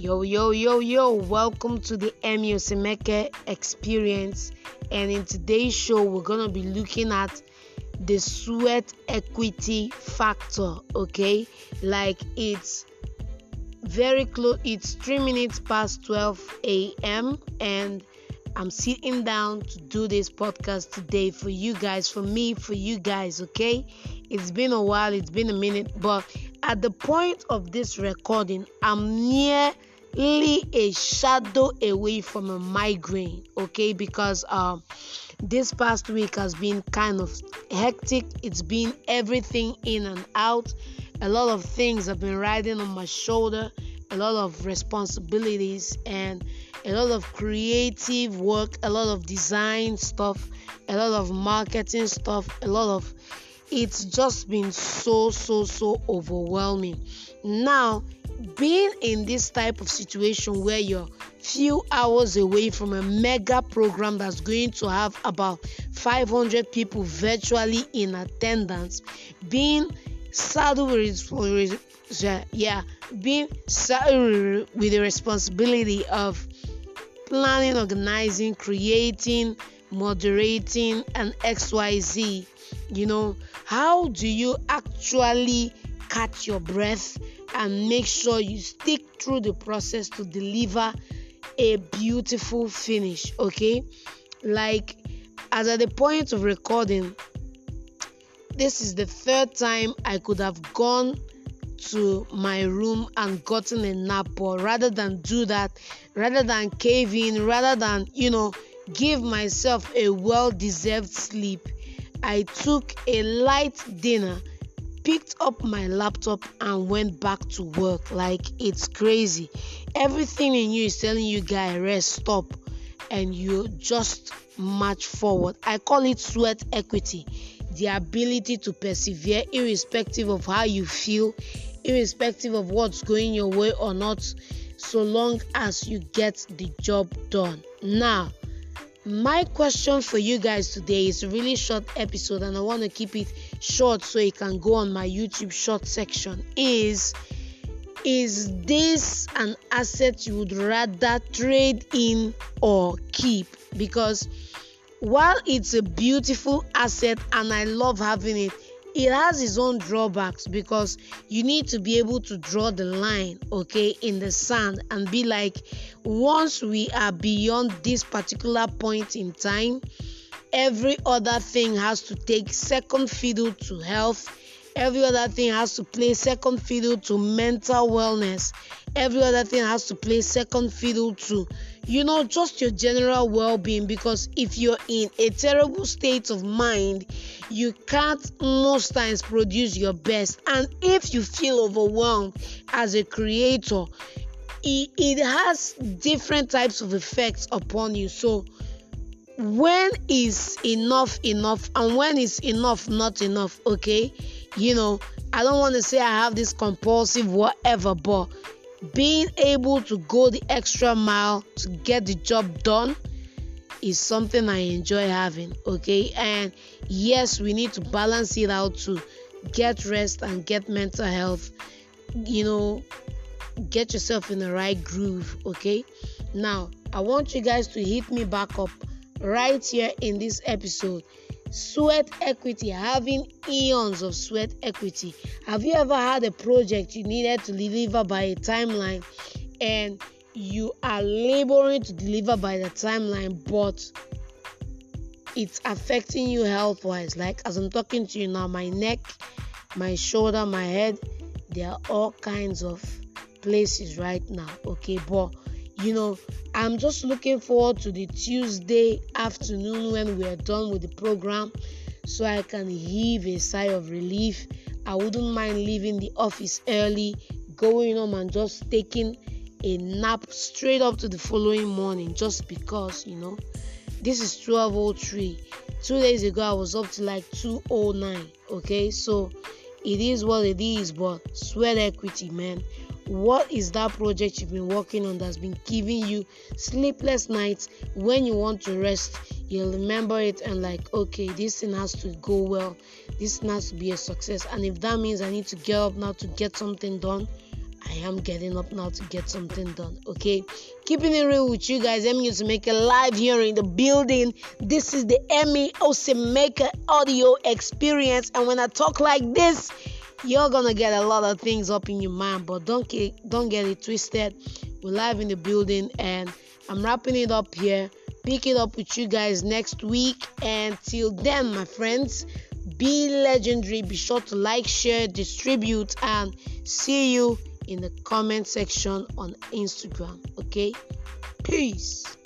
Yo, yo, yo, yo, welcome to the Emmy Osemeka experience. And in today's show, we're going to be looking at the sweat equity factor. Okay, like it's very close, it's three minutes past 12 a.m. and I'm sitting down to do this podcast today for you guys, for me, for you guys. Okay, it's been a while, it's been a minute, but at the point of this recording, I'm nearly a shadow away from a migraine. Okay, because um, this past week has been kind of hectic. It's been everything in and out. A lot of things have been riding on my shoulder, a lot of responsibilities, and a lot of creative work, a lot of design stuff, a lot of marketing stuff, a lot of it's just been so so so overwhelming. Now being in this type of situation where you're few hours away from a mega program that's going to have about 500 people virtually in attendance being saddled with yeah being saddled with the responsibility of planning organizing creating moderating and xyz you know how do you actually catch your breath and make sure you stick through the process to deliver a beautiful finish okay? Like as at the point of recording this is the third time i could have gone to my room and gotten a nap or rather than do that rather than cave in rather than you know give myself a well deserved sleep I took a light dinner, picked up my laptop, and went back to work. Like it's crazy. Everything in you is telling you, guy, rest, stop, and you just march forward. I call it sweat equity the ability to persevere, irrespective of how you feel, irrespective of what's going your way or not, so long as you get the job done. Now, my question for you guys today is a really short episode and i want to keep it short so it can go on my youtube short section. Is is this an asset you would rather trade in or keep? Because while it's a beautiful asset and i love having it it has its own drawbacks because you need to be able to draw the line okay in the sand and be like once we are beyond this particular point in time every other thing has to take second fiddle to health. Every other thing has to play second fiddle to mental wellness. Every other thing has to play second fiddle to you know just your general well-being. Because if you're in a terrible state of mind you can't most times produce your best. And if you feel overwhelmed as a creator it, has different types of effects upon you so when is enough enough and when is enough not enough okay you know i don't want to say i have this compulsive whatever but being able to go the extra mile to get the job done is something I enjoy having. Okay, and yes, we need to balance it out to get rest and get mental health. You know, get yourself in the right groove. Okay, now I want you guys to hit me back up right here in this episode. Sweat equity, having eons of sweat equity. Have you ever had a project you needed to deliver by a timeline and you are laboring to deliver by the timeline, but it's affecting you health wise. Like as I'm talking to you now, my neck, my shoulder, my head, there are all kinds of places right now. Okay, but you know, I'm just looking forward to the Tuesday afternoon when we are done with the program so I can heave a sigh of relief. I wouldn't mind leaving the office early, going home and just taking a nap straight up to the following morning just because you know this is 1203 two days ago i was up to like 209 okay so it is what it is but sweat equity man what is that project you've been working on that's been giving you sleepless nights when you want to rest you'll remember it and like okay this thing has to go well this thing has to be a success and if that means i need to get up now to get something done I am getting up now to get something done. Okay, keeping it real with you guys. Emmy to make a live here in the building. This is the Emmy Osemeka audio experience, and when I talk like this, you're gonna get a lot of things up in your mind. But don't get don't get it twisted. We're live in the building, and I'm wrapping it up here. Pick it up with you guys next week. And till then, my friends, be legendary. Be sure to like, share, distribute, and see you in the comment section on Instagram. Okay? Peace.